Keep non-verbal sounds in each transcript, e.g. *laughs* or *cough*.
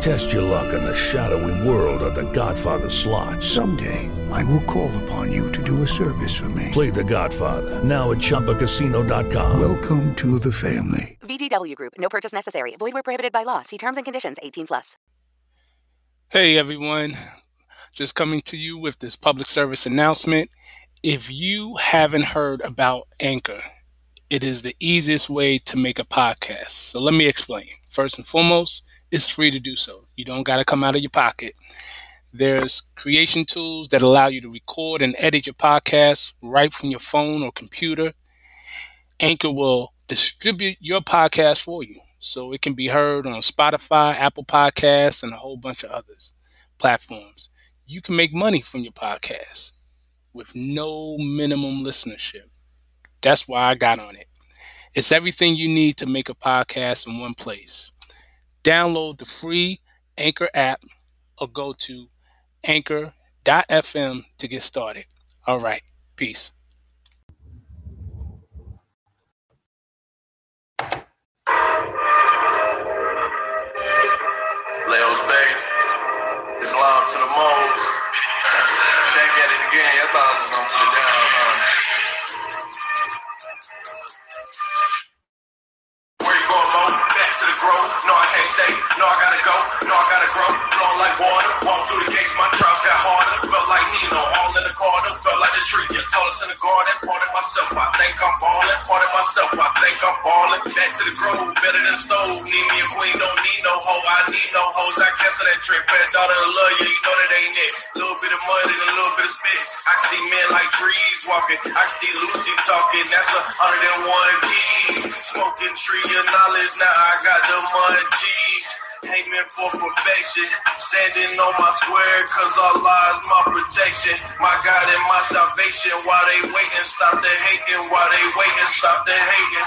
Test your luck in the shadowy world of The Godfather slot. Someday, I will call upon you to do a service for me. Play The Godfather now at ChumbaCasino.com. Welcome to the family. VGW Group. No purchase necessary. Void where prohibited by law. See terms and conditions. 18 plus. Hey everyone, just coming to you with this public service announcement. If you haven't heard about Anchor, it is the easiest way to make a podcast. So let me explain. First and foremost, it's free to do so. You don't got to come out of your pocket. There's creation tools that allow you to record and edit your podcast right from your phone or computer. Anchor will distribute your podcast for you so it can be heard on Spotify, Apple Podcasts, and a whole bunch of others platforms. You can make money from your podcast with no minimum listenership. That's why I got on it. It's everything you need to make a podcast in one place. Download the free Anchor app or go to anchor.fm to get started. All right, peace. Leo's Bay. To the. In the garden. Parted myself. I think I'm ballin'. Parted myself. I think I'm ballin'. Back to the grove. Better than stove. Need me a queen. Don't need no hoe. I need no hoes. I cancel that trick. Bad daughter of love. Yeah, you know that ain't it. Little bit of mud and a little bit of spit. I can see men like trees walking. I can see Lucy talking. That's a hundred and one keys. Smoking tree of knowledge. Now I got the G's. Aiming for perfection. Standing on my square, cause Allah is my protection. My God and my salvation. While they waiting, stop the hating. While they waiting, stop the hating.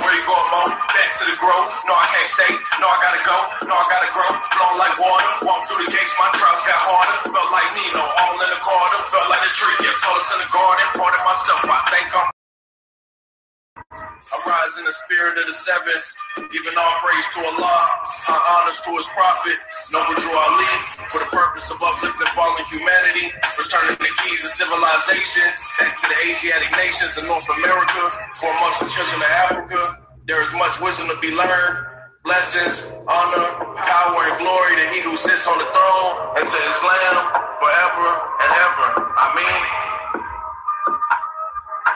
Where you going, Mo? Back to the grove. No, I can't stay. No, I gotta go. No, I gotta grow. Blown like water. Walk through the gates. My trials got harder. Felt like Nino. All in the corner. Felt like a tree. Yeah, told us in the garden. Part of myself. I think I'm. I rise in the spirit of the seven, giving all praise to Allah, our honors to his prophet, Noble Drew Ali, for the purpose of uplifting fallen humanity, returning the keys of civilization back to the Asiatic nations of North America, for amongst the children of Africa. There is much wisdom to be learned, blessings, honor, power, and glory to he who sits on the throne, and to Islam forever and ever. I mean,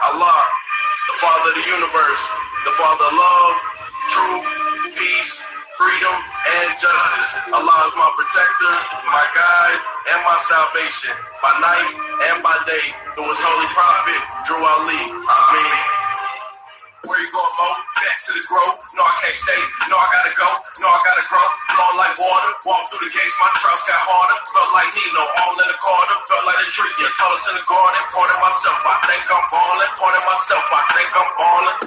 Allah the Father of the universe, the Father of love, truth, peace, freedom, and justice. Allah is my protector, my guide, and my salvation, by night and by day, through his holy prophet, Drew Ali. Amen. Where you going, Mo? Back to the grove. No, I can't stay. No, I gotta go. No, I gotta grow. Blowing like water. Walk through the gates. My trials got harder. Felt like Nino. All in the corner. Felt like a tree. Told us in the garden. Parted myself. I think I'm ballin'. Parted myself. I think I'm ballin'.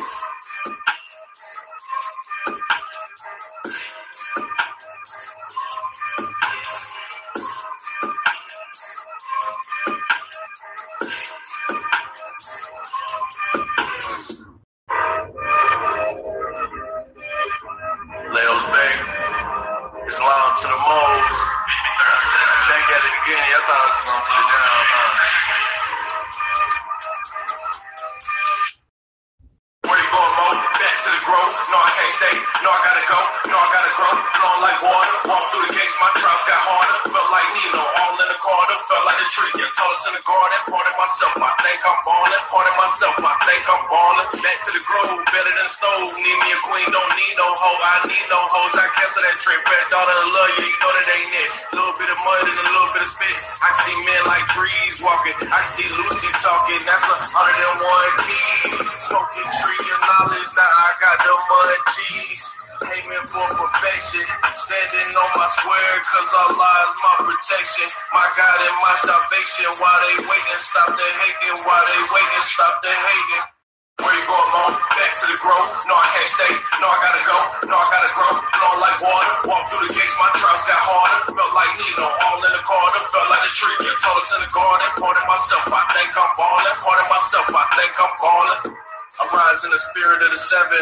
I see Lucy talking. That's a hundred and one keys. Smoking tree of knowledge. Now I got the mud G's. Aiming for perfection. Standing on my square, cause Allah is my protection. My God and my salvation. While they waiting, stop the hating. While they waiting, stop the hating. Where you going, mom? Back to the grove. No, I can't stay. No, I gotta go. No, I gotta grow. Blow like water. Walk through the gates, my trials got harder. Felt like Nino, all in the corner. Felt like a tree. Told us in the garden. Parted myself, I think I'm ballin'. Parted myself, I think I'm ballin'. I rise in the spirit of the seven,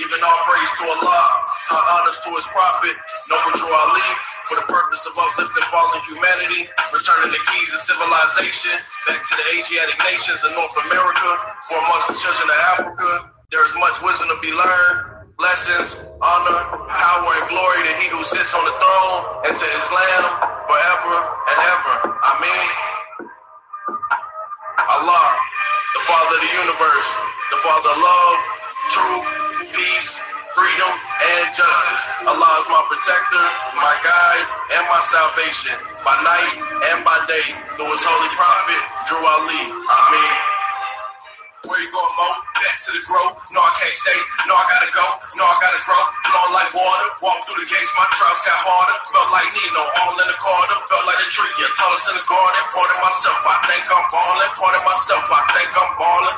giving all praise to Allah, our honors to his prophet, Noble Drew Ali, for the purpose of uplifting fallen humanity, returning the keys of civilization back to the Asiatic nations of North America, for amongst the children of Africa. There is much wisdom to be learned, lessons, honor, power, and glory to he who sits on the throne, and to his lamb forever and ever. Amen. Allah, the Father of the universe, the Father of love, truth, peace, freedom, and justice. Allah is my protector, my guide, and my salvation, by night and by day, through his holy prophet, Drew Ali. Amen. Where you going, Mo? Back to the grove. No, I can't stay. No, I gotta go. No, I gotta grow. Flowing like water. Walk through the gates, my trials got harder. Felt like Nino, all in the corner. Felt like a tree, yeah, tallest in the garden. Part of myself, I think I'm ballin'. Part of myself, I think I'm ballin'.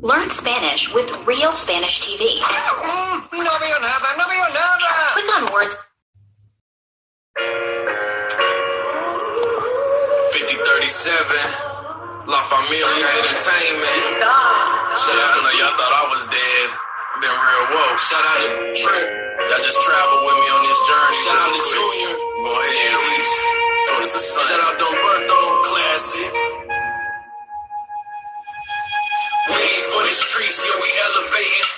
Learn Spanish with Real Spanish TV. No veo nada, no veo nada. Click on words 5037, La Familia Entertainment. Shit, I know y'all thought I was dead. Been real woke. Shout out to Trip. Y'all just traveled with me on this journey. Shout out to Junior. Go ahead, Reese. Told us a son. Shout out to Umberto. Classic. The streets, yeah, we elevating.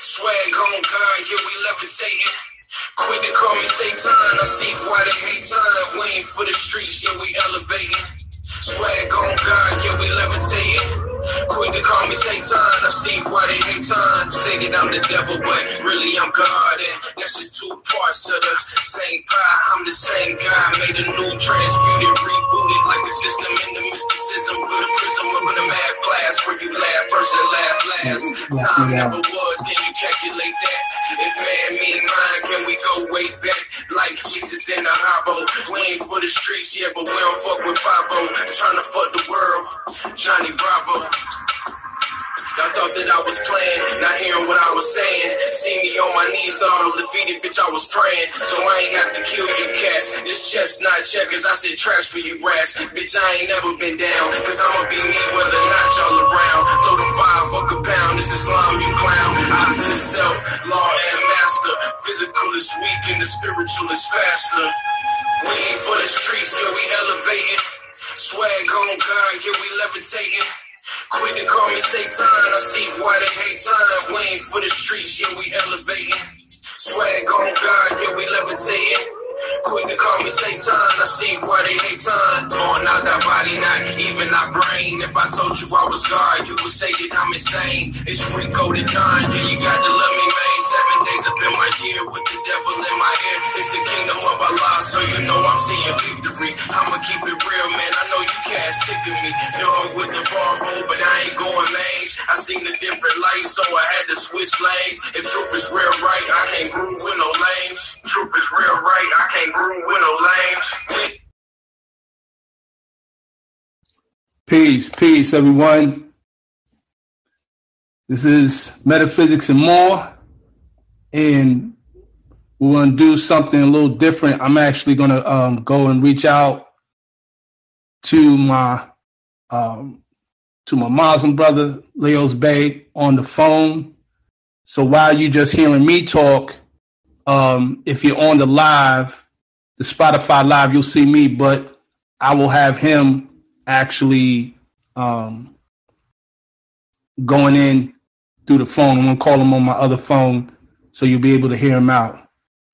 Swag on God, yeah, we levitating. Quit to call me Satan, I see why they hate time. We ain't for the streets, yeah, we elevating. Swag on God, yeah, we levitating. Quit to call me Satan, I see why they hate time. Say that I'm the devil, but really I'm God. And that's just two parts of the same pie. I'm the same guy, made a new transmuted, rebooted like the system in the mysticism. Put a prism up in a math class where you laugh first and laugh last. Time never was, can you calculate that? If man mean mine, can we go way back? Like Jesus in the hobble. We ain't for the streets, yeah, but we don't fuck with 5 Trying to fuck the world. Johnny Bravo. Y'all thought that I was playing, not hearing what I was saying. See me on my knees, thought I was defeated, bitch, I was praying. So I ain't have to kill you cats. This chest not checkers, I said trash for you rats. Bitch, I ain't never been down, cause I'ma be me whether or not y'all around. Throw the five, fuck a pound, this Islam, you clown. Eyes in self, law and master. Physical is weak and the spiritual is faster. We ain't for the streets, yeah, we elevating. Swag on God, yeah, we levitating. Quit to call me Satan, I see why they hate time. We ain't for the streets, yeah, we elevating. Swag on God, yeah, we levitating. Quit to call me Satan, I see why they hate time. Throwing out that body, not even our brain. If I told you I was God, you would say that I'm insane. It's Rico the Don, yeah, you got to love me, man. Seven days up in my ear with the devil in my ear. It's the kingdom of Allah, so you know I'm seeing victory. I'ma keep it real, man. I know you can't stick of me. Dog with the bar but I ain't going lanes. I seen the different lights, so I had to switch lanes. If truth is real right, I can't groove with no lames. Truth is real right, I can't groove with no lames. Peace, peace, everyone. This is Metaphysics and More. And we're going to do something a little different. I'm actually going to um, go and reach out to my um, to my Muslim brother, Leo's Bay, on the phone. So while you're just hearing me talk, um, if you're on the live, the Spotify live, you'll see me, but I will have him actually um, going in through the phone. I'm gonna call him on my other phone so you'll be able to hear him out.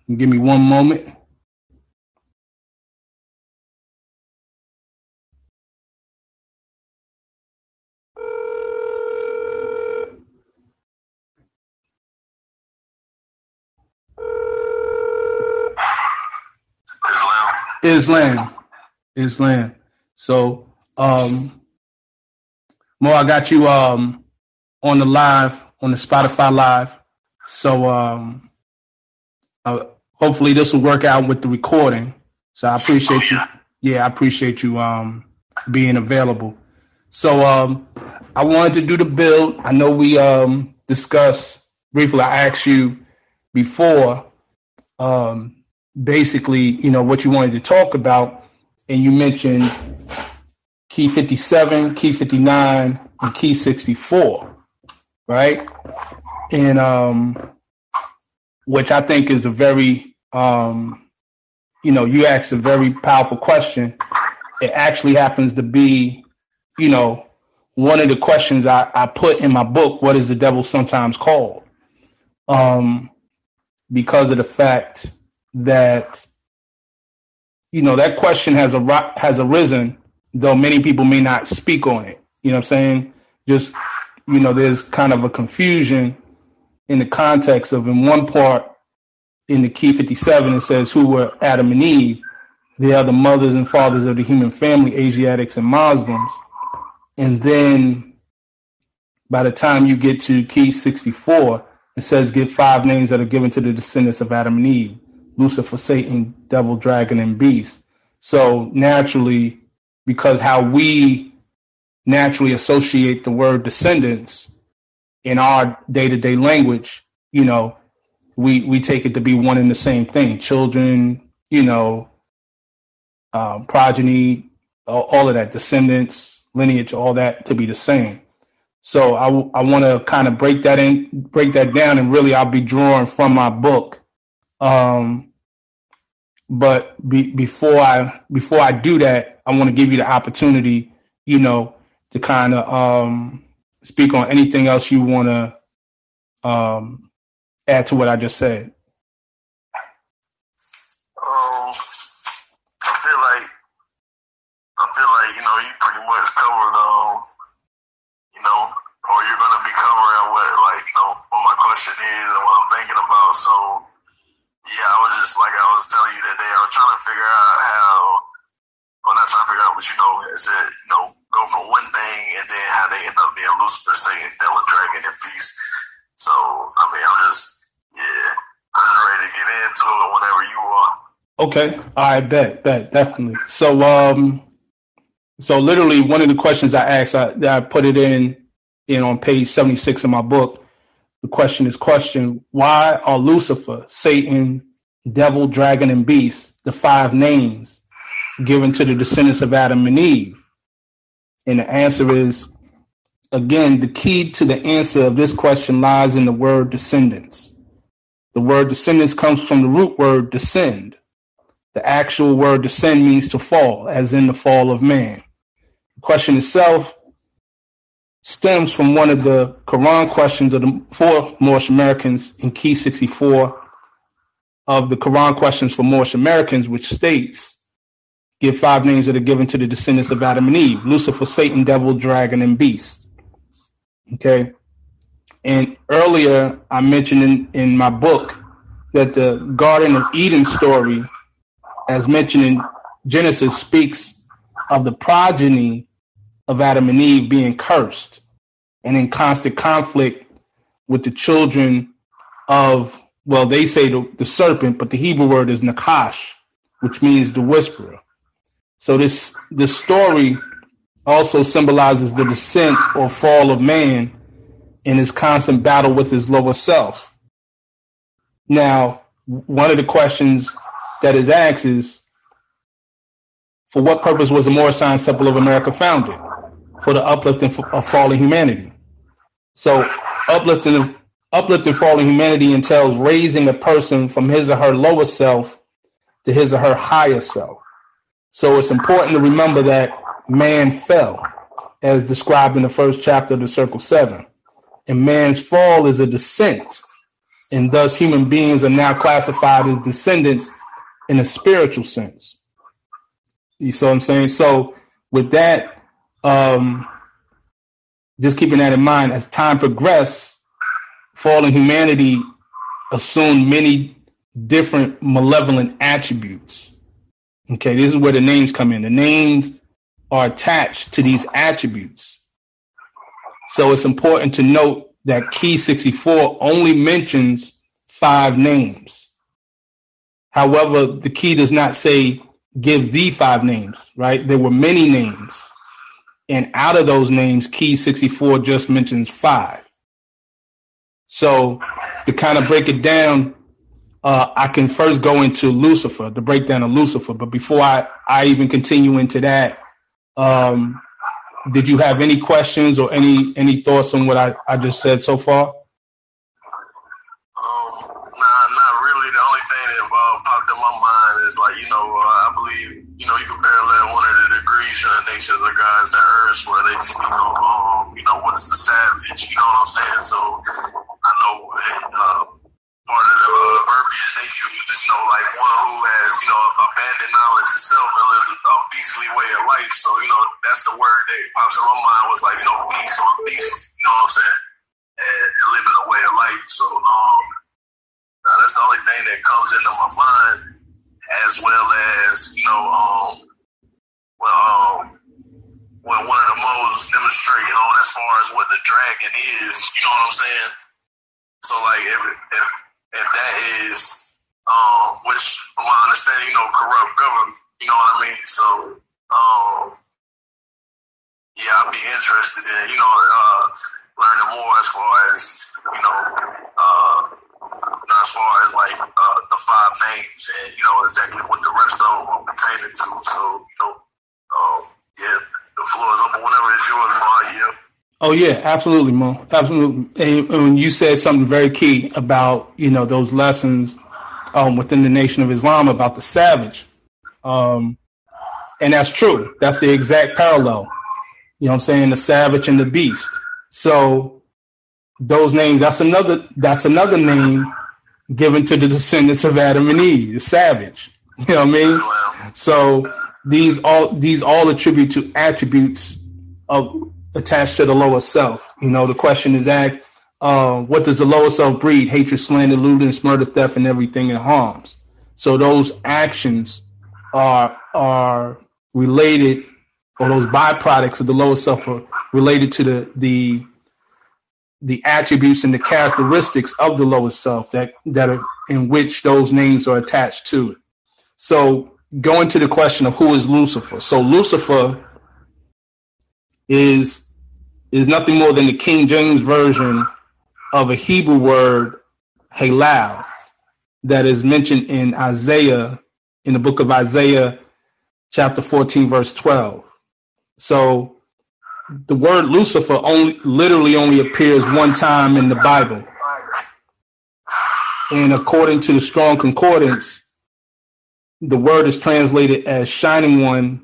Give me one moment. Islam. Islam. So um Mo, I got you um on the live on the Spotify live. So um, uh, hopefully this will work out with the recording. So I appreciate you. Yeah, I appreciate you um, being available. So um, I wanted to do the build. I know we um, discussed briefly. I asked you before, um, basically, you know, what you wanted to talk about, and you mentioned key 57, key 59, and key 64, right? And um, which I think is a very, um, you know, you asked a very powerful question. It actually happens to be, you know, one of the questions I, I put in my book, What is the Devil Sometimes Called? Um, because of the fact that, you know, that question has, a, has arisen, though many people may not speak on it. You know what I'm saying? Just, you know, there's kind of a confusion in the context of in one part in the key 57 it says who were adam and eve they are the mothers and fathers of the human family asiatics and muslims and then by the time you get to key 64 it says give five names that are given to the descendants of adam and eve lucifer satan devil dragon and beast so naturally because how we naturally associate the word descendants in our day to day language, you know, we we take it to be one and the same thing. Children, you know, uh, progeny, all, all of that, descendants, lineage, all that to be the same. So I, I want to kind of break that in, break that down, and really I'll be drawing from my book. Um, but be, before I before I do that, I want to give you the opportunity, you know, to kind of um, speak on anything else you want to um, add to what I just said. Um, I feel like I feel like you know you pretty much covered um, you know, or you're gonna be covering what like you know what my question is and what I'm thinking about. So yeah, I was just like I was telling you that day. I was trying to figure out how. Well, not trying to figure out, but you know, is it you know go from one thing and then how they end up being Lucifer, Satan, Devil, Dragon, and Beast. So, I mean, I'm just, yeah, I'm just ready to get into it whenever you are. Okay, I bet, bet, definitely. So, um, so literally one of the questions I asked, I, I put it in, in on page 76 of my book. The question is question, why are Lucifer, Satan, Devil, Dragon, and Beast the five names given to the descendants of Adam and Eve? And the answer is again, the key to the answer of this question lies in the word descendants. The word descendants comes from the root word descend. The actual word descend means to fall, as in the fall of man. The question itself stems from one of the Quran questions of the four Moorish Americans in Key 64 of the Quran questions for Moorish Americans, which states give five names that are given to the descendants of Adam and Eve Lucifer, Satan, Devil, Dragon, and Beast. Okay. And earlier, I mentioned in, in my book that the Garden of Eden story, as mentioned in Genesis, speaks of the progeny of Adam and Eve being cursed and in constant conflict with the children of, well, they say the, the serpent, but the Hebrew word is Nakash, which means the whisperer. So this this story also symbolizes the descent or fall of man in his constant battle with his lower self. Now, one of the questions that is asked is, for what purpose was the Science Temple of America founded? For the uplifting of fallen humanity. So uplifting uplifting fallen humanity entails raising a person from his or her lower self to his or her higher self. So it's important to remember that man fell, as described in the first chapter of the Circle Seven. And man's fall is a descent. And thus, human beings are now classified as descendants in a spiritual sense. You see what I'm saying? So, with that, um, just keeping that in mind, as time progressed, fallen humanity assumed many different malevolent attributes Okay, this is where the names come in. The names are attached to these attributes. So it's important to note that Key 64 only mentions five names. However, the key does not say give the five names, right? There were many names. And out of those names, Key 64 just mentions five. So to kind of break it down, uh, I can first go into Lucifer, the breakdown of Lucifer. But before I, I even continue into that, um, did you have any questions or any any thoughts on what I, I just said so far? Um, nah, not really. The only thing that uh, popped in my mind is like, you know, uh, I believe, you know, you can parallel one of the the nations of gods earth where they speak on, um, you know, what is the savage, you know what I'm saying? So I know uh, part of the uh, verbiage they use, you know, like one who has, you know, abandoned knowledge itself and lives a, beastly way of life. So, you know, that's the word that pops in my mind was like, you know, beast or beast, you know what I'm saying? And, and living a way of life. So, um, that's the only thing that comes into my mind, as well as, you know, um, well, one of the modes demonstrating on as far as what the dragon is, you know what I'm saying? So, like, if, if if that is, um, which from my understanding, you know, corrupt government, you know what I mean? So, um, yeah, I'd be interested in, you know, uh, learning more as far as, you know, uh, as far as like uh, the five names and, you know, exactly what the rest of them are pertaining to. So, you know, um, yeah, the floor is open whenever it's yours, Ma. Yeah. Oh yeah, absolutely, Mo. Absolutely. And, and you said something very key about you know those lessons um, within the Nation of Islam about the savage, um, and that's true. That's the exact parallel. You know, what I'm saying the savage and the beast. So those names. That's another. That's another name given to the descendants of Adam and Eve, the savage. You know what I mean? So these all these all attribute to attributes of attached to the lower self. You know, the question is asked, uh, what does the lower self breed? Hatred, slander, lewdness, murder, theft, and everything it harms. So those actions are are related, or those byproducts of the lower self are related to the the the attributes and the characteristics of the lower self that that are in which those names are attached to it. So going to the question of who is Lucifer. So Lucifer is is nothing more than the King James version of a Hebrew word, halal, that is mentioned in Isaiah, in the book of Isaiah, chapter 14, verse 12. So the word Lucifer only literally only appears one time in the Bible. And according to the Strong Concordance, the word is translated as shining one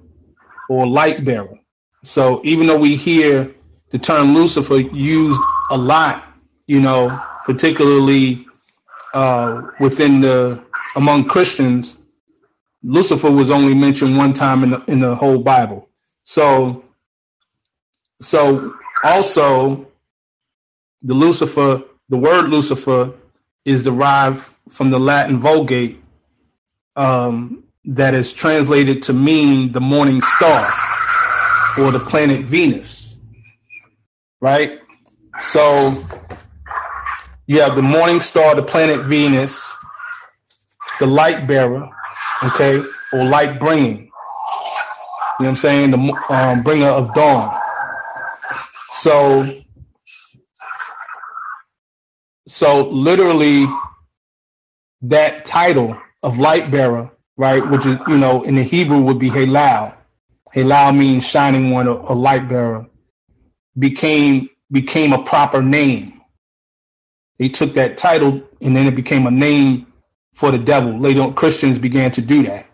or light bearer. So even though we hear the term Lucifer used a lot, you know, particularly uh, within the among Christians. Lucifer was only mentioned one time in the, in the whole Bible. So, so also the Lucifer, the word Lucifer is derived from the Latin Vulgate um, that is translated to mean the morning star or the planet Venus right? So you have the morning star, the planet Venus, the light bearer, okay, or light bringing. You know what I'm saying? The um, bringer of dawn. So, so literally, that title of light bearer, right, which is you know in the Hebrew would be Halal. Halal means shining one a light bearer became became a proper name. They took that title and then it became a name for the devil. Later on, Christians began to do that.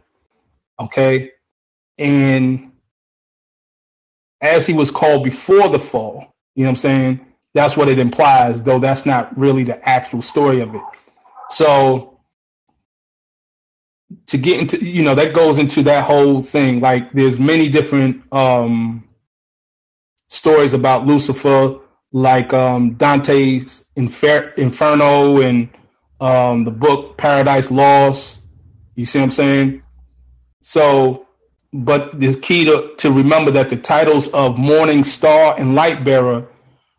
Okay. And as he was called before the fall, you know what I'm saying? That's what it implies, though that's not really the actual story of it. So to get into, you know, that goes into that whole thing. Like there's many different um stories about Lucifer, like um, Dante's Infer- Inferno and um, the book Paradise Lost. You see what I'm saying? So, but the key to, to remember that the titles of Morning Star and Light Bearer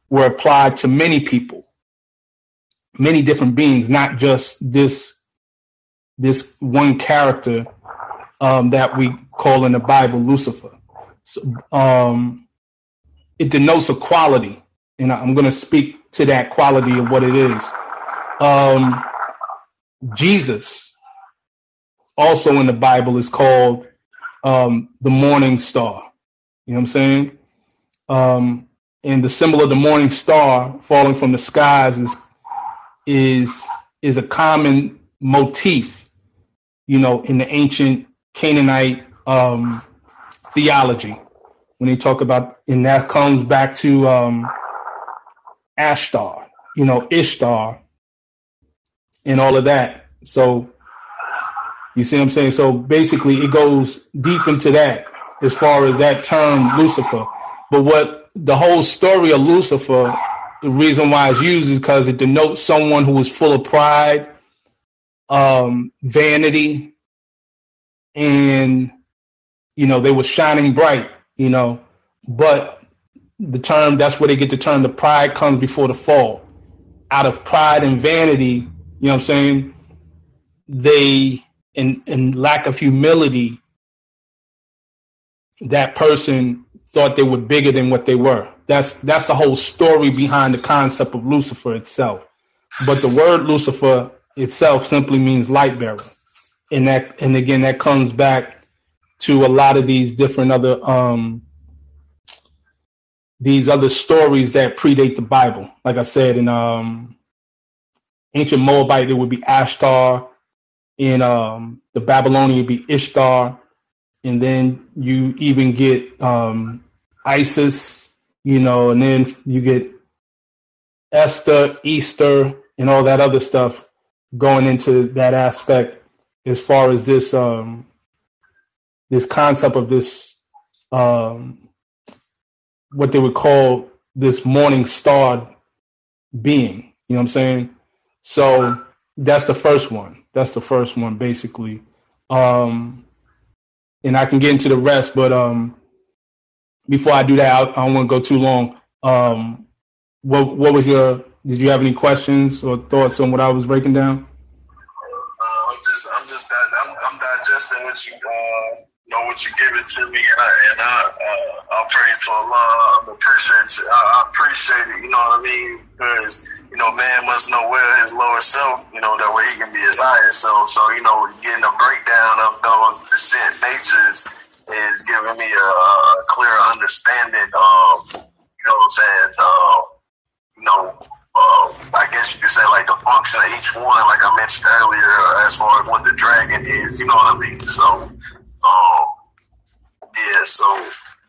were applied to many people, many different beings, not just this this one character um, that we call in the Bible Lucifer. So, um, it denotes a quality, and I'm going to speak to that quality of what it is. Um, Jesus, also in the Bible, is called um, the morning star. You know what I'm saying? Um, and the symbol of the morning star falling from the skies is is is a common motif, you know, in the ancient Canaanite um, theology when they talk about, and that comes back to um, Ashtar, you know, Ishtar, and all of that. So you see what I'm saying? So basically, it goes deep into that as far as that term Lucifer. But what the whole story of Lucifer, the reason why it's used is because it denotes someone who is full of pride, um, vanity, and you know they were shining bright. You know, but the term that's where they get the term the pride comes before the fall. Out of pride and vanity, you know what I'm saying? They in in lack of humility, that person thought they were bigger than what they were. That's that's the whole story behind the concept of Lucifer itself. But the word Lucifer itself simply means light bearer. And that and again that comes back to a lot of these different other um these other stories that predate the Bible. Like I said, in um ancient Moabite, it would be Ashtar. In um the Babylonian, would be Ishtar. And then you even get um Isis, you know, and then you get Esther, Easter, and all that other stuff going into that aspect as far as this um this concept of this um what they would call this morning star being. You know what I'm saying? So that's the first one. That's the first one, basically. Um and I can get into the rest, but um before I do that, I, I don't want to go too long. Um, what what was your? Did you have any questions or thoughts on what I was breaking down? Uh, I'm just, I'm just, I'm, I'm digesting what you, uh, know, what you give it to me, and I, and I, uh, I praise to Allah. I appreciate. I, I appreciate it. You know what I mean? Because you know, man must know where his lower self, you know, that way he can be his higher self. So, you know, getting a breakdown of those descent natures is giving me a, a clear understanding of, you know what I'm saying, uh, you know, uh, I guess you could say like the function of each one, like I mentioned earlier, as far as what the dragon is, you know what I mean? So, um, yeah, so,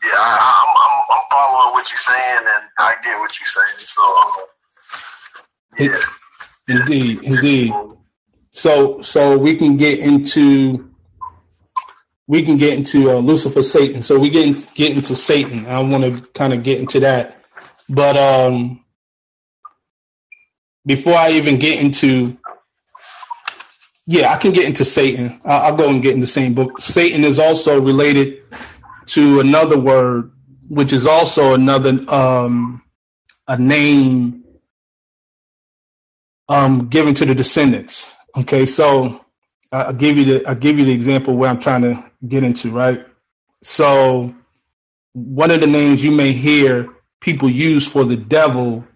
yeah, I, I'm, I'm, I'm following what you're saying and I get what you're saying. So, um, yeah. Indeed, indeed. So, so we can get into we can get into uh, Lucifer, Satan. So we get get into Satan. I want to kind of get into that, but um, before I even get into, yeah, I can get into Satan. I'll, go and get in the same book. Satan is also related to another word, which is also another um, a name um, given to the descendants. Okay, so I'll give you the I'll give you the example where I'm trying to get into, right? So one of the names you may hear people use for the devil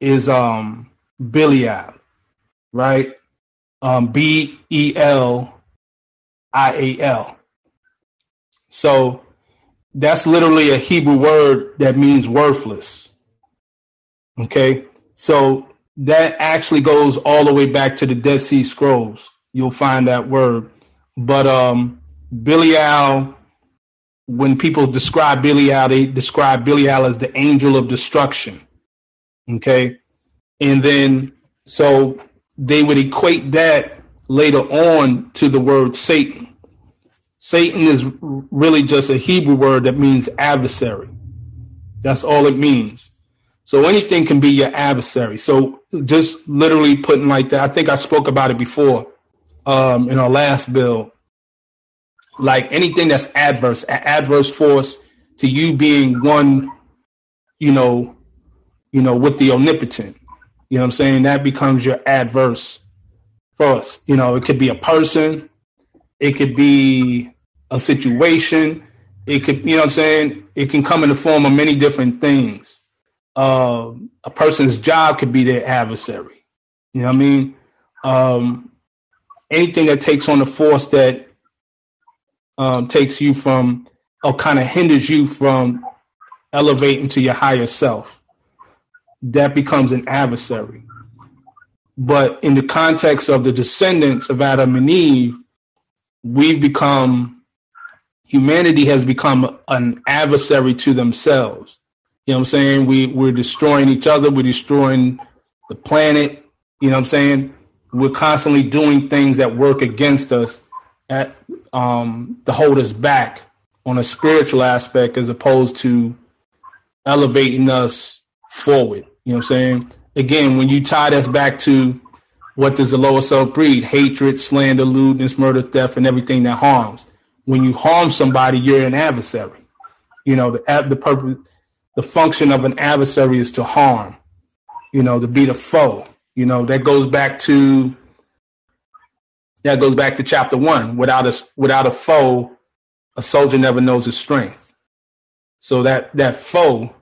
is um Belial, right? Um B E L I A L. So that's literally a Hebrew word that means worthless. Okay? So that actually goes all the way back to the Dead Sea Scrolls. You'll find that word. But um Belial, when people describe Belial, they describe Belial as the angel of destruction. Okay. And then, so they would equate that later on to the word Satan. Satan is really just a Hebrew word that means adversary. That's all it means. So anything can be your adversary. So just literally putting like that. I think I spoke about it before um, in our last bill like anything that's adverse, adverse force to you being one, you know, you know, with the omnipotent. You know what I'm saying? That becomes your adverse force. You know, it could be a person, it could be a situation, it could, you know what I'm saying? It can come in the form of many different things. Uh, a person's job could be their adversary. You know what I mean? Um, anything that takes on the force that um, takes you from or kind of hinders you from elevating to your higher self, that becomes an adversary. But in the context of the descendants of Adam and Eve, we've become, humanity has become an adversary to themselves. You know what I'm saying? We, we're destroying each other, we're destroying the planet. You know what I'm saying? We're constantly doing things that work against us at, um, to hold us back on a spiritual aspect as opposed to elevating us forward. You know what I'm saying? Again, when you tie this back to what does the lower self breed? Hatred, slander, lewdness, murder, theft, and everything that harms. When you harm somebody, you're an adversary. You know, the the purpose, the function of an adversary is to harm. You know, to be the foe. You know, that goes back to that goes back to chapter one. Without a without a foe, a soldier never knows his strength. So that that foe,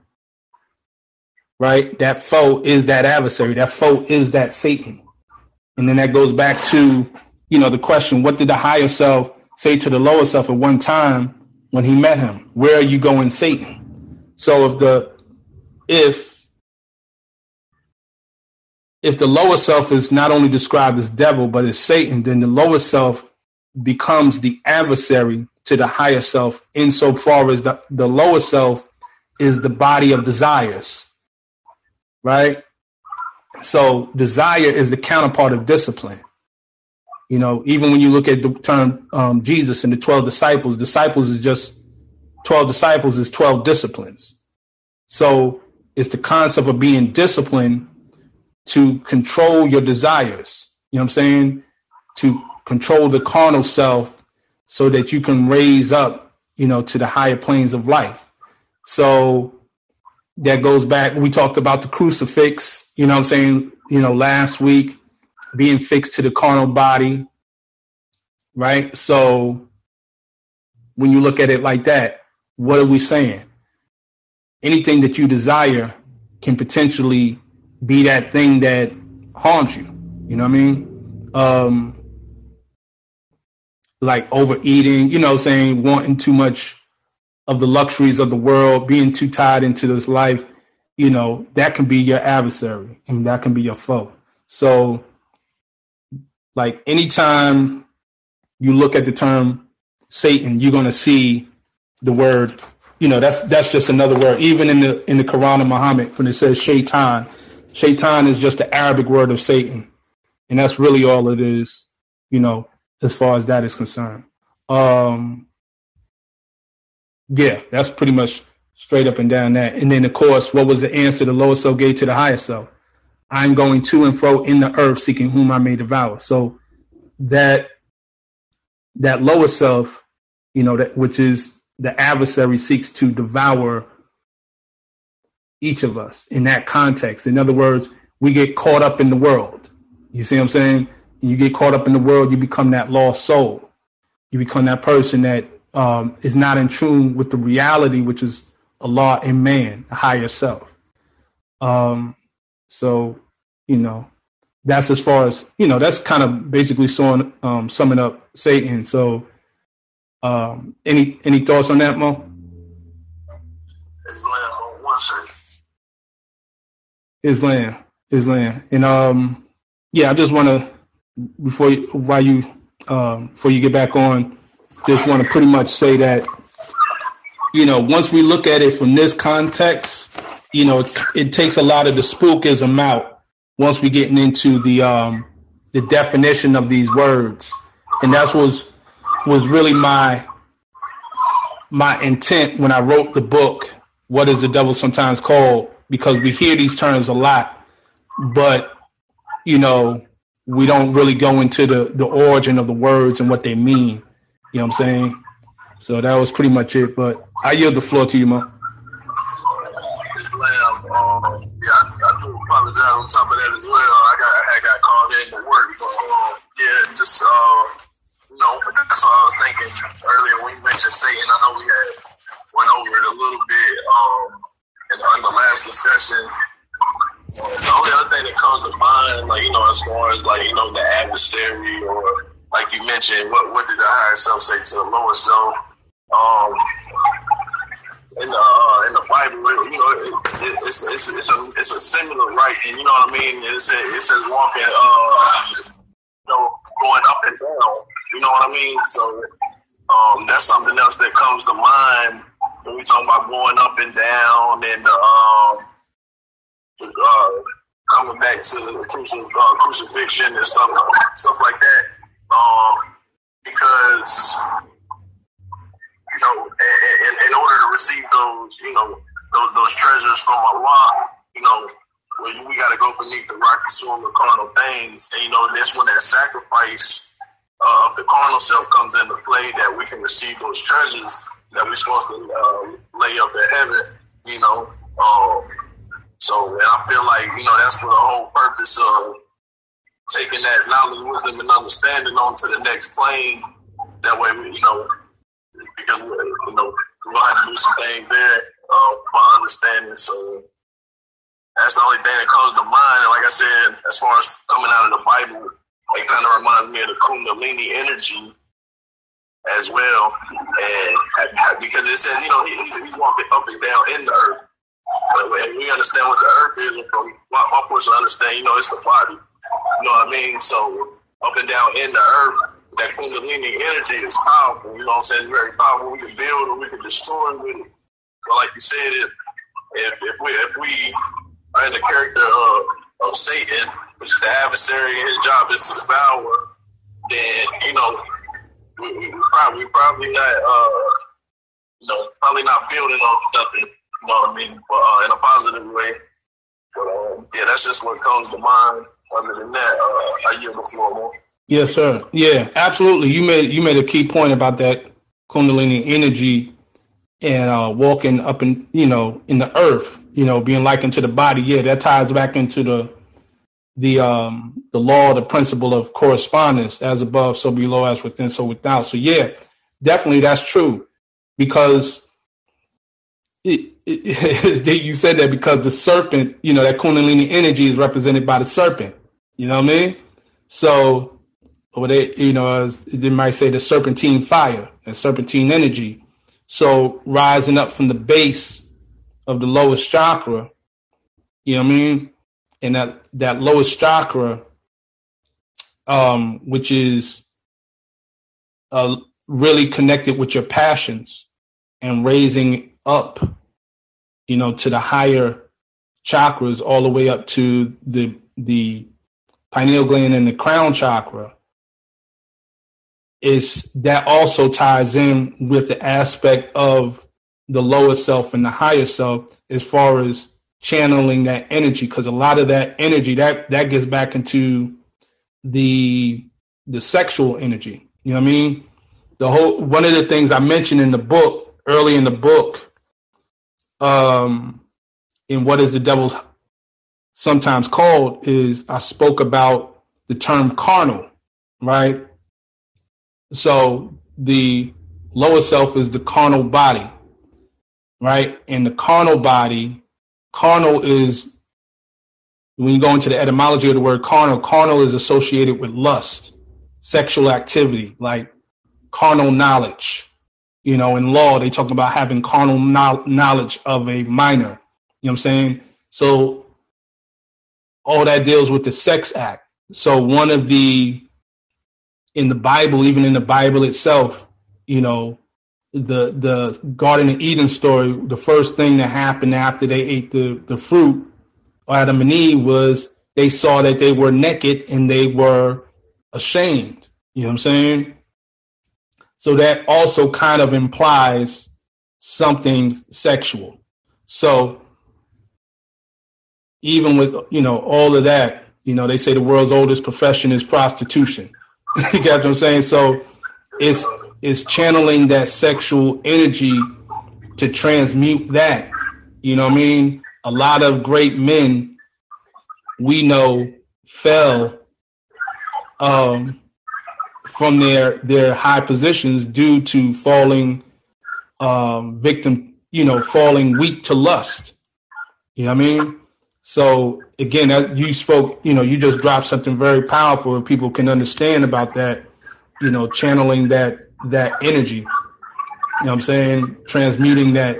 right? That foe is that adversary. That foe is that Satan. And then that goes back to, you know, the question, what did the higher self say to the lower self at one time when he met him? Where are you going, Satan? So if the if if the lower self is not only described as devil, but as Satan, then the lower self becomes the adversary to the higher self insofar as the, the lower self is the body of desires. Right? So desire is the counterpart of discipline. You know, even when you look at the term um, Jesus and the 12 disciples, disciples is just 12 disciples is 12 disciplines. So it's the concept of being disciplined to control your desires. You know what I'm saying? To control the carnal self so that you can raise up, you know, to the higher planes of life. So that goes back. We talked about the crucifix, you know what I'm saying, you know, last week, being fixed to the carnal body, right? So when you look at it like that, what are we saying? Anything that you desire can potentially be that thing that harms you. You know what I mean? Um, like overeating, you know, saying wanting too much of the luxuries of the world, being too tied into this life, you know, that can be your adversary and that can be your foe. So, like, anytime you look at the term Satan, you're going to see the word, you know, that's that's just another word. Even in the in the Quran of Muhammad, when it says shaitan, shaitan is just the Arabic word of Satan, and that's really all it is, you know, as far as that is concerned. Um, yeah, that's pretty much straight up and down that. And then, of course, what was the answer? The lower self gave to the higher self. I'm going to and fro in the earth, seeking whom I may devour. So that that lower self, you know, that which is the adversary seeks to devour each of us in that context. In other words, we get caught up in the world. You see what I'm saying? You get caught up in the world, you become that lost soul. You become that person that um, is not in tune with the reality, which is Allah and man, the higher self. Um, so, you know, that's as far as, you know, that's kind of basically sewing, um, summing up Satan. So, um, any, any thoughts on that, Mo? Islam, Islam. And, um, yeah, I just want to, before you, while you, um, before you get back on, just want to pretty much say that, you know, once we look at it from this context, you know, it, it takes a lot of the spookism out once we getting into the um, the definition of these words, and that's was was really my my intent when I wrote the book. What is the devil sometimes called? Because we hear these terms a lot, but you know, we don't really go into the the origin of the words and what they mean. You know what I'm saying? So that was pretty much it. But I yield the floor to you, Mo. Um, yeah, I, on top of that as well. I got I got called in to work, but um, yeah, just uh, you know, that's what I was thinking earlier when you mentioned Satan. I know we had went over it a little bit um in in the last discussion. The only other thing that comes to mind, like you know, as far as like you know, the adversary or like you mentioned, what what did the higher self say to the lower self? Um, in the uh, in the Bible, you know, it, it, it's it's it's a, it's a similar writing. You know what I mean? It says it says walking, uh, you know, going up and down. You know what I mean? So um, that's something else that comes to mind when we talk about going up and down and um, uh, coming back to the cruci- uh, crucifixion and stuff stuff like that. Um, because you know, in, in, order to receive those, you know, those, those treasures from Allah, you know, well, we got to go beneath the rocky soil of carnal things. And, you know, that's when that sacrifice uh, of the carnal self comes into play that we can receive those treasures that we're supposed to uh, lay up in heaven, you know. Um, so, and I feel like, you know, that's for the whole purpose of taking that knowledge, wisdom, and understanding onto the next plane. That way, we, you know, because you know we're gonna have to do some things there. Um, my understanding, so that's the only thing that comes to mind. And like I said, as far as coming out of the Bible, it kind of reminds me of the Kundalini energy as well, and because it says you know he, he's walking up and down in the earth. But we understand what the earth is, from my, my understand, you know, it's the body. You know what I mean? So up and down in the earth, that Kundalini energy is powerful. You know what I'm saying? It's very powerful. We can build or we can destroy with it. But like you said, if if, if we if we are in the character of, of Satan, which is the adversary, his job is to devour, then you know we, we probably we probably not uh you know probably not building on nothing. You know what I mean? But uh, in a positive way. But um, yeah, that's just what comes to mind. Other than that, uh, I yield the floor. Yes, sir. Yeah, absolutely. You made you made a key point about that Kundalini energy and uh, walking up in you know in the earth, you know, being likened to the body. Yeah, that ties back into the the um the law, the principle of correspondence, as above, so below, as within, so without. So yeah, definitely that's true because it, it, *laughs* you said that because the serpent, you know, that Kundalini energy is represented by the serpent. You know what I mean? So or they, you know, they might say the serpentine fire and serpentine energy. So rising up from the base of the lowest chakra, you know what I mean? And that, that lowest chakra, um, which is uh, really connected with your passions and raising up, you know, to the higher chakras all the way up to the, the pineal gland and the crown chakra. Is that also ties in with the aspect of the lower self and the higher self as far as channeling that energy because a lot of that energy that that gets back into the the sexual energy. You know what i mean? The whole one of the things i mentioned in the book early in the book um in what is the devil's sometimes called is i spoke about the term carnal right so the lower self is the carnal body, right? And the carnal body, carnal is when you go into the etymology of the word carnal, carnal is associated with lust, sexual activity, like carnal knowledge. You know, in law, they talk about having carnal knowledge of a minor. You know what I'm saying? So all that deals with the sex act. So one of the in the Bible, even in the Bible itself, you know, the the Garden of Eden story, the first thing that happened after they ate the, the fruit, Adam and Eve, was they saw that they were naked and they were ashamed. You know what I'm saying? So that also kind of implies something sexual. So even with you know all of that, you know, they say the world's oldest profession is prostitution. *laughs* you got what I'm saying? So it's it's channeling that sexual energy to transmute that. You know what I mean? a lot of great men we know fell um, from their their high positions due to falling um, victim, you know, falling weak to lust. You know what I mean? So again, you spoke, you know, you just dropped something very powerful, and people can understand about that. You know, channeling that that energy. You know what I'm saying? Transmuting that.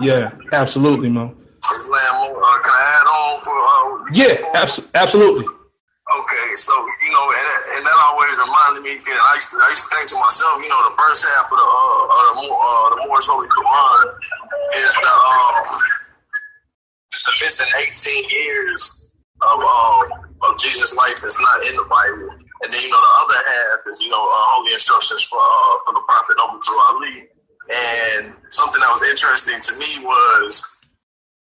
Yeah, absolutely, Mo. Uh, can I add on for? Uh, yeah, abs- absolutely. Okay, so you know, and, and that always reminded me. Cause I used to, I used to think to myself, you know, the first half of the uh, of the, uh, the Moorish Holy Quran is the um, the missing eighteen years of um, of Jesus' life that's not in the Bible, and then you know the other half is you know uh, holy instructions for uh, for the Prophet Noble Drew Ali. And something that was interesting to me was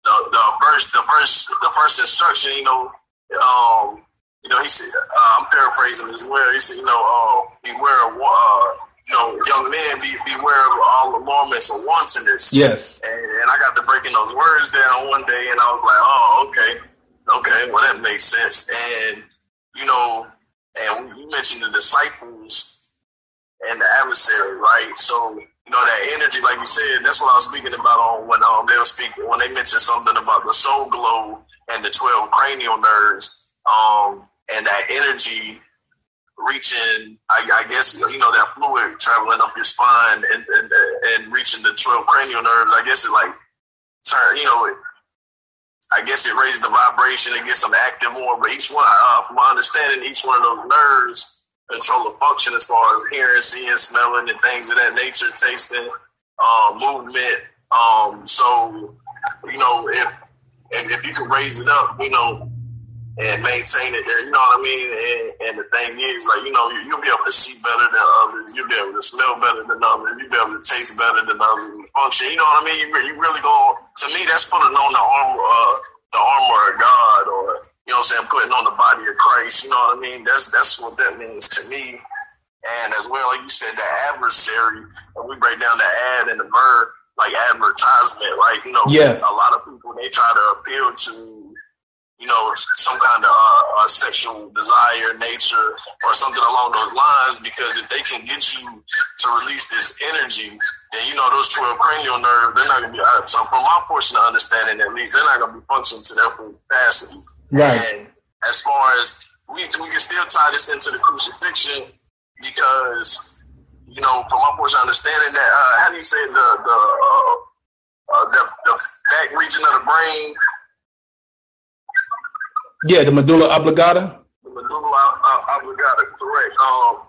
the the first the first the first instruction. You know, um, you know, he said, uh, I'm paraphrasing as well. He said, you know, uh, beware of, uh, you know, young men, be, beware of all alarmness and wantonness. Yes. And, and I got to breaking those words down one day, and I was like, oh, okay, okay, well, that makes sense. And, you know, and you mentioned the disciples and the adversary, right? So, you know, that energy, like you said, that's what I was speaking about on when um, they were speaking, when they mentioned something about the soul glow and the 12 cranial nerves. Um, and that energy reaching, I, I, guess, you know, that fluid traveling up your spine and, and, and reaching the 12 cranial nerves. I guess it like, turn, you know, it, I guess it raises the vibration and gets them active more. But each one, uh, from my understanding, each one of those nerves control the function as far as hearing, seeing, smelling, and things of that nature, tasting, uh, movement. Um, so, you know, if, if if you can raise it up, you know, and maintain it there. You know what I mean? And, and the thing is, like, you know, you, will be able to see better than others. You'll be able to smell better than others. You'll be able to taste better than others. Function. You know what I mean? You, you really go. To me, that's putting on the armor, uh, the armor of God, or you know what I'm saying, putting on the body of Christ. You know what I mean? That's that's what that means to me. And as well, like you said, the adversary, and we break down the ad and the verb, like advertisement, like you know, yeah. a lot of people they try to appeal to you know, some kind of uh, sexual desire, nature, or something along those lines. Because if they can get you to release this energy, and you know those twelve cranial nerves, they're not gonna be. Uh, so from my portion of understanding, at least, they're not gonna be functioning to their full capacity. Right. And as far as we we can still tie this into the crucifixion because you know from my portion of understanding that uh, how do you say the the uh, uh, the, the back region of the brain yeah, the medulla oblongata. The medulla uh, oblongata, correct. Um,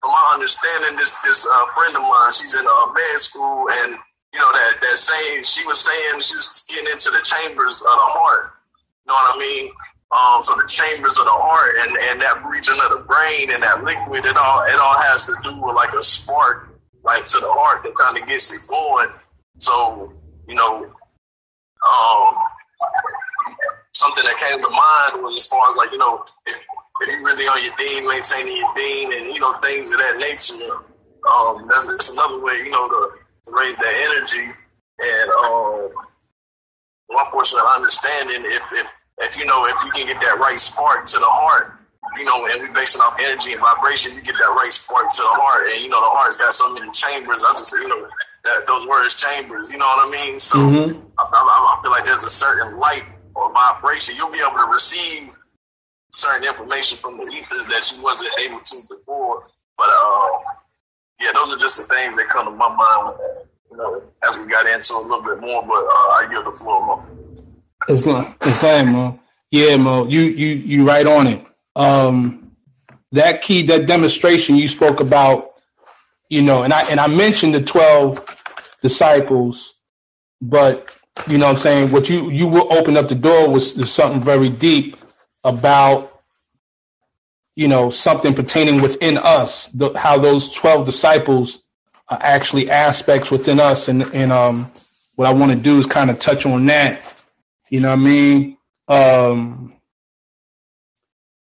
from my understanding, this this uh, friend of mine, she's in uh, med school, and you know that that same she was saying she was getting into the chambers of the heart. You know what I mean? Um, so the chambers of the heart and, and that region of the brain and that liquid, it all it all has to do with like a spark, like to the heart that kind of gets it going. So you know, um, something that came to mind was as far as like you know if, if you really on your dean, maintaining your dean, and you know things of that nature. Um, that's, that's another way you know to, to raise that energy and um, one portion of understanding if if if you know if you can get that right spark to the heart. You know, and we basing off energy and vibration, you get that right spark to the heart, and you know the heart's got so many chambers. I'm just, you know, that those words chambers. You know what I mean? So mm-hmm. I, I, I feel like there's a certain light or vibration, you'll be able to receive certain information from the ethers that you wasn't able to before. But uh, yeah, those are just the things that come to my mind. You know, as we got into a little bit more, but uh, I give the floor. It's like it's like Mo. Yeah, Mo. You you you right on it. Um, that key, that demonstration you spoke about, you know, and I and I mentioned the twelve disciples, but you know what I'm saying? What you you will open up the door was, something very deep about you know something pertaining within us, the, how those 12 disciples are actually aspects within us and and um what I want to do is kind of touch on that. You know what I mean? Um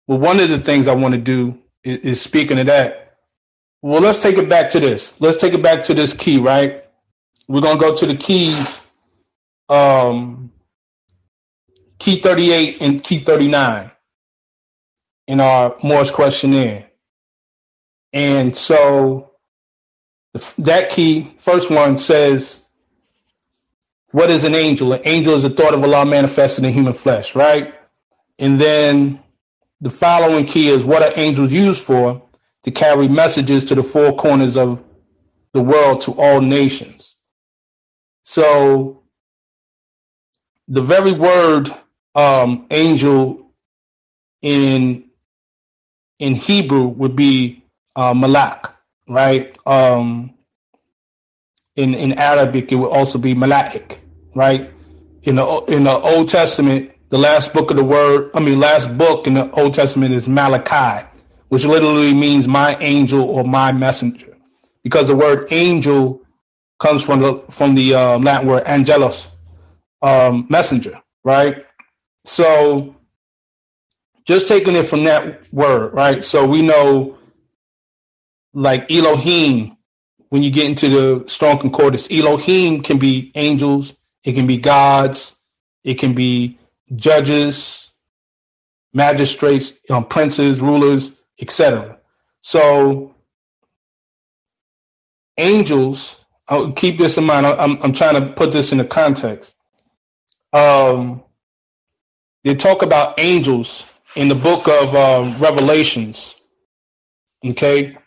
well one of the things I want to do is, is speaking of that. Well, let's take it back to this. Let's take it back to this key, right? We're gonna go to the keys um, key 38 and key 39 in our Morse questionnaire. And so that key, first one says, What is an angel? An angel is a thought of Allah manifested in human flesh, right? And then the following key is, What are angels used for? To carry messages to the four corners of the world to all nations. So the very word um, angel in in Hebrew would be uh, malak, right? Um, in in Arabic, it would also be malaik, right? In the in the Old Testament, the last book of the word, I mean, last book in the Old Testament is Malachi, which literally means my angel or my messenger, because the word angel comes from the from the uh, Latin word angelos, um, messenger, right? So just taking it from that word, right? So we know like Elohim, when you get into the strong concordance, Elohim can be angels, it can be gods, it can be judges, magistrates, know, princes, rulers, etc. So angels, I'll keep this in mind. I'm, I'm trying to put this in the context. Um, they talk about angels in the book of uh, Revelations. Okay,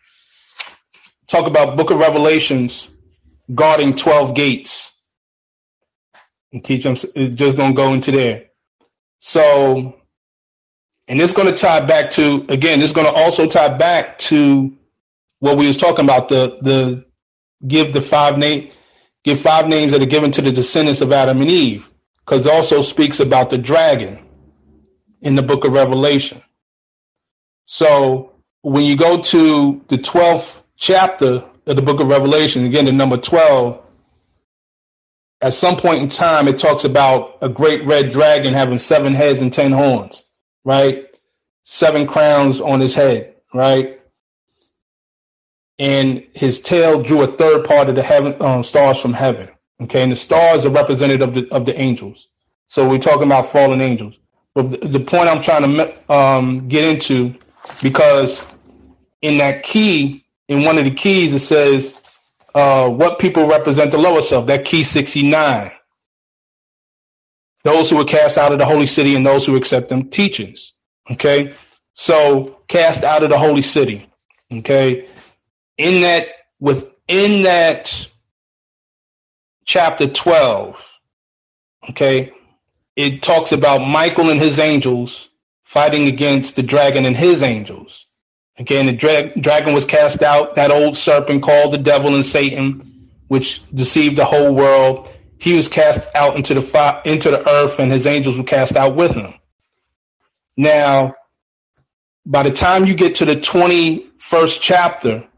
talk about Book of Revelations guarding twelve gates. Keep them just gonna go into there. So, and it's going to tie back to again. It's going to also tie back to what we was talking about the the give the five name give five names that are given to the descendants of Adam and Eve because also speaks about the dragon in the book of Revelation. So when you go to the 12th chapter of the book of Revelation, again, the number 12, at some point in time, it talks about a great red dragon having seven heads and 10 horns, right? Seven crowns on his head, right? And his tail drew a third part of the heaven, um, stars from heaven. Okay. And the stars are representative of the, of the angels. So we're talking about fallen angels. But the, the point I'm trying to um, get into, because in that key, in one of the keys, it says uh, what people represent the lower self. That key 69. Those who were cast out of the holy city and those who accept them teachings. Okay. So cast out of the holy city. Okay. In that, within that chapter 12, okay, it talks about Michael and his angels fighting against the dragon and his angels. Again, the dra- dragon was cast out, that old serpent called the devil and Satan, which deceived the whole world. He was cast out into the fi- into the earth, and his angels were cast out with him. Now, by the time you get to the 21st chapter,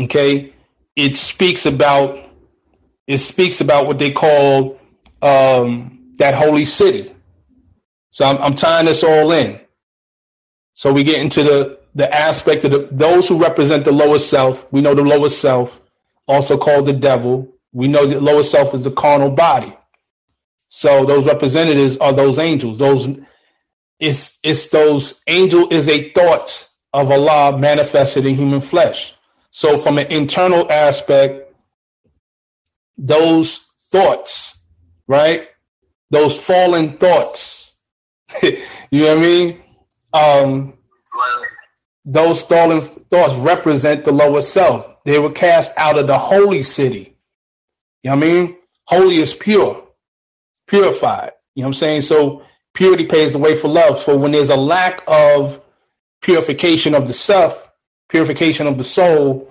okay, it speaks about it speaks about what they call um, that holy city. So I'm, I'm tying this all in. So we get into the the aspect of the, those who represent the lower self. We know the lower self, also called the devil. We know the lower self is the carnal body. So those representatives are those angels. Those it's it's those angel is a thought of Allah manifested in human flesh. So from an internal aspect, those thoughts, right, those fallen thoughts. *laughs* you know what I mean? Um, those fallen thoughts represent the lower self. They were cast out of the holy city. You know what I mean? Holy is pure, purified. You know what I'm saying? So purity pays the way for love. So when there's a lack of purification of the self, purification of the soul,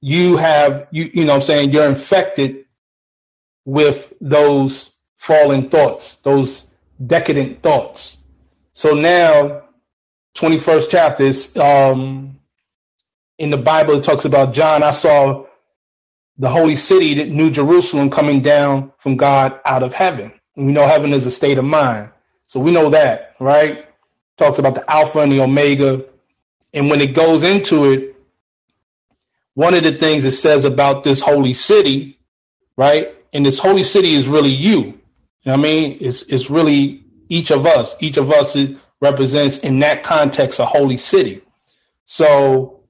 you have you you know I'm saying you're infected with those fallen thoughts, those decadent thoughts. So now, 21st chapter is um, in the Bible, it talks about John. I saw the holy city, the New Jerusalem, coming down from God out of heaven. And we know heaven is a state of mind. So we know that, right? Talks about the Alpha and the Omega. And when it goes into it, one of the things it says about this holy city, right? And this holy city is really you. You know I mean? It's it's really each of us. Each of us represents in that context a holy city. So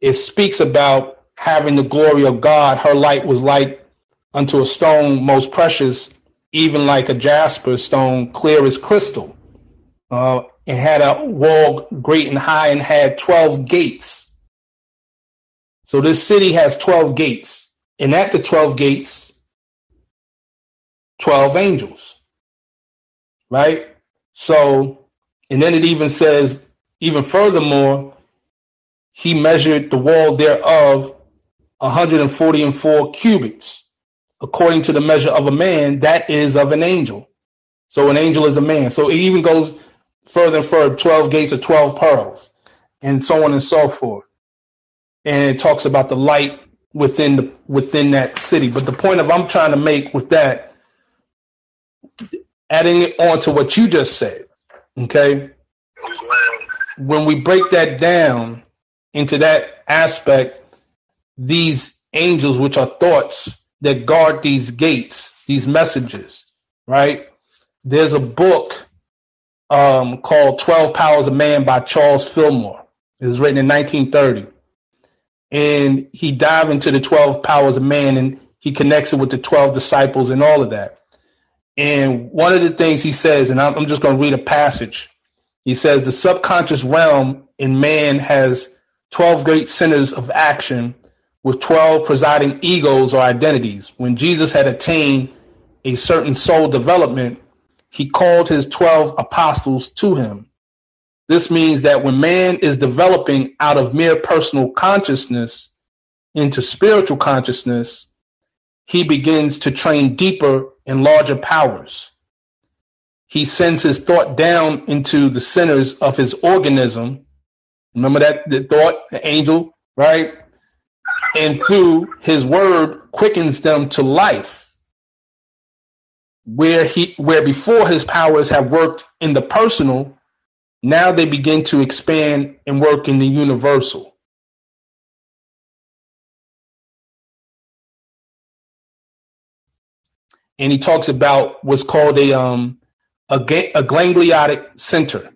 it speaks about having the glory of God. Her light was like unto a stone most precious, even like a jasper stone, clear as crystal. Uh, it had a wall great and high and had 12 gates. So this city has 12 gates. And at the 12 gates, 12 angels. Right? So, and then it even says, even furthermore, he measured the wall thereof 140 and four cubits, according to the measure of a man, that is of an angel. So an angel is a man. So it even goes further and further 12 gates of 12 pearls, and so on and so forth. And it talks about the light within the within that city. But the point of I'm trying to make with that, adding it on to what you just said, okay? When we break that down into that aspect, these angels, which are thoughts that guard these gates, these messages, right? There's a book um, called 12 Powers of Man by Charles Fillmore. It was written in 1930. And he dived into the 12 powers of man and he connects it with the 12 disciples and all of that. And one of the things he says, and I'm just going to read a passage. He says, The subconscious realm in man has 12 great centers of action with 12 presiding egos or identities. When Jesus had attained a certain soul development, he called his 12 apostles to him. This means that when man is developing out of mere personal consciousness into spiritual consciousness, he begins to train deeper and larger powers. He sends his thought down into the centers of his organism. Remember that the thought, the angel, right? And through his word quickens them to life where he where before his powers have worked in the personal now they begin to expand and work in the universal. And he talks about what's called a um a, a ganglionic center.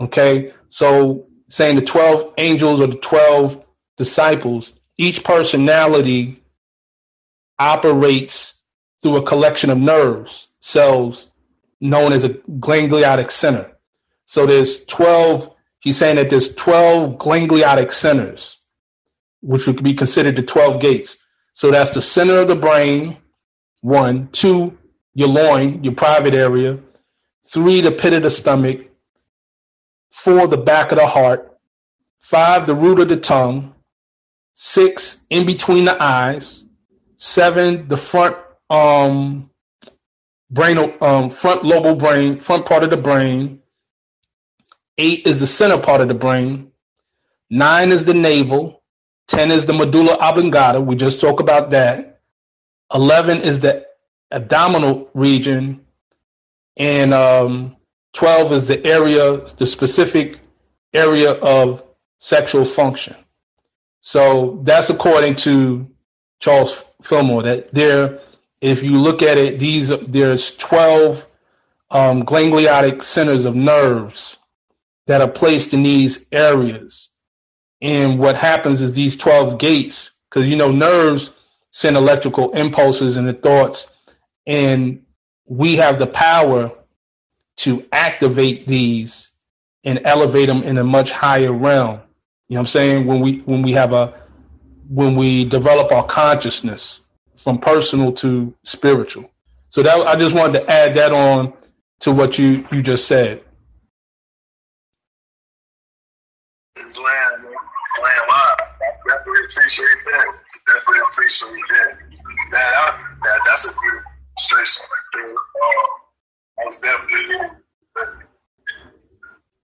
Okay? So saying the 12 angels or the 12 disciples each personality operates through a collection of nerves cells known as a ganglionic center. So there's 12, he's saying that there's 12 ganglionic centers, which would be considered the 12 gates. So that's the center of the brain, one, two, your loin, your private area, three, the pit of the stomach, four, the back of the heart, five, the root of the tongue, six, in between the eyes, seven, the front um, brain, um, front lobal brain, front part of the brain. Eight is the center part of the brain. Nine is the navel. Ten is the medulla oblongata. We just talked about that. Eleven is the abdominal region, and um, twelve is the area, the specific area of sexual function. So that's according to Charles Fillmore. That there if you look at it, these there's 12 um, ganglionic centers of nerves that are placed in these areas. And what happens is these 12 gates, because you know, nerves send electrical impulses and the thoughts, and we have the power to activate these and elevate them in a much higher realm. You know what I'm saying? When we when we have a when we develop our consciousness from personal to spiritual. So that I just wanted to add that on to what you you just said. Slam, slam up. Definitely appreciate that. Definitely appreciate that. That, that that's a good illustration right there. Uh, most definitely.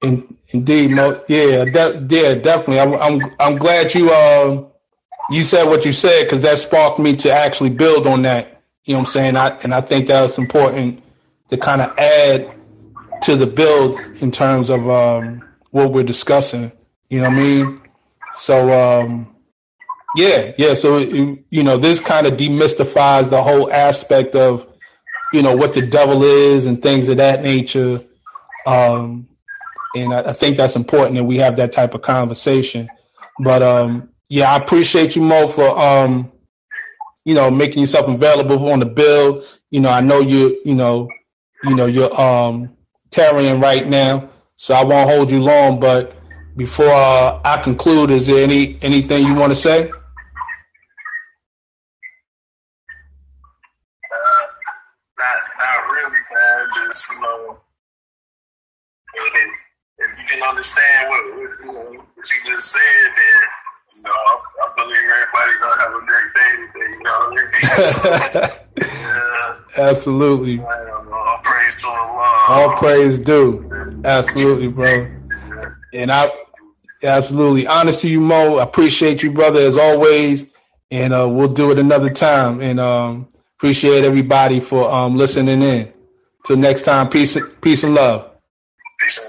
In, indeed, Mo, yeah, de- yeah, definitely. I'm, I'm, I'm glad you uh, you said what you said because that sparked me to actually build on that. You know what I'm saying? I, and I think that was important to kind of add to the build in terms of um, what we're discussing. You know what I mean? So, um, yeah, yeah. So, you know, this kind of demystifies the whole aspect of you know, what the devil is and things of that nature. Um, and I, I think that's important that we have that type of conversation. But um, yeah, I appreciate you, Mo, for um, you know making yourself available on the bill. You know, I know you, you know, you know you're um tarrying right now, so I won't hold you long. But before uh, I conclude, is there any anything you want to say? not not really, man. Just you know, if, if you can understand what, what you know what you just said, then you know I, I believe everybody's gonna have a great day today. You know what I mean? So, *laughs* yeah, Absolutely. all praise to Allah. All praise due. Absolutely, bro. And I absolutely honest to you, Mo. I appreciate you, brother, as always. And uh, we'll do it another time. And um, appreciate everybody for um, listening in. Till next time, peace, peace and love. Peace and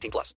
18 plus.